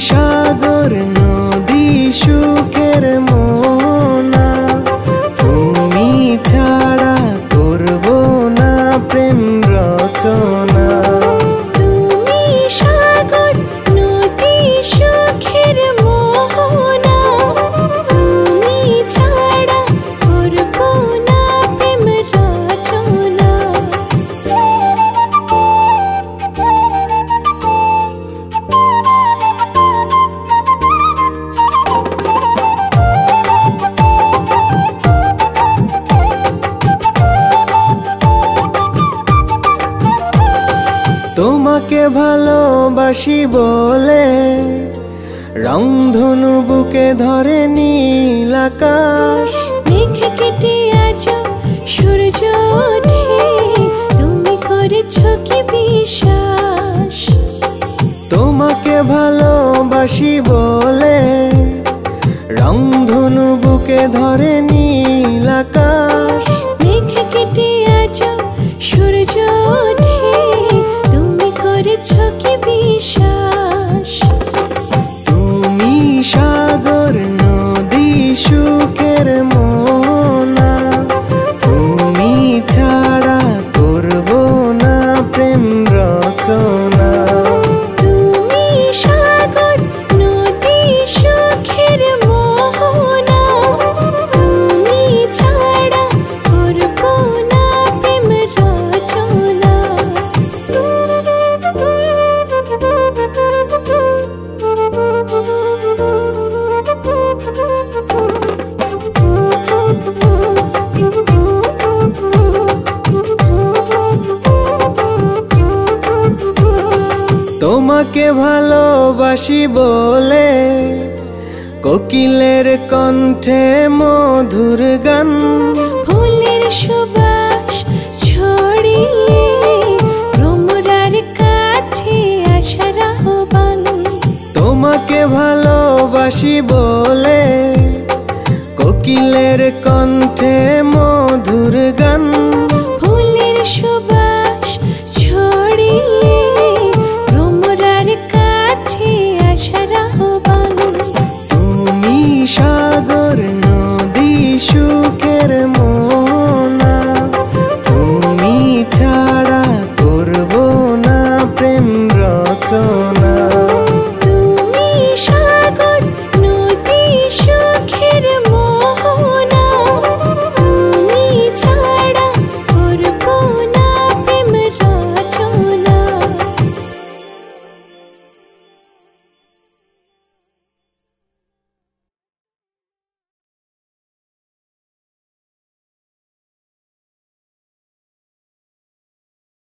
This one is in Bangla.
সাগর নদী সুখের মন তোমাকে ভালোবাসি বলে রংধনু বুকে ধরে নীল আকাশ। মেঘে কেটে আজ সূর্য ওঠে তুমি করেছ কি বিশ্বাস? তোমাকে ভালোবাসি বলে রংধনু বুকে ধরে নীল আকাশ। মেঘে কেটে আজ সূর্য তোমাকে ভালোবাসি বলে কোকিলের কণ্ঠে মধুর গান। ফুলের সুবাস ছড়িয়ে ভ্রমরার কাছে আসার আহ্বান তোমাকে ভালোবাসি বলে কোকিলের কণ্ঠে আর মোনা। তুমি ছাড়া করব না প্রেম রচনা।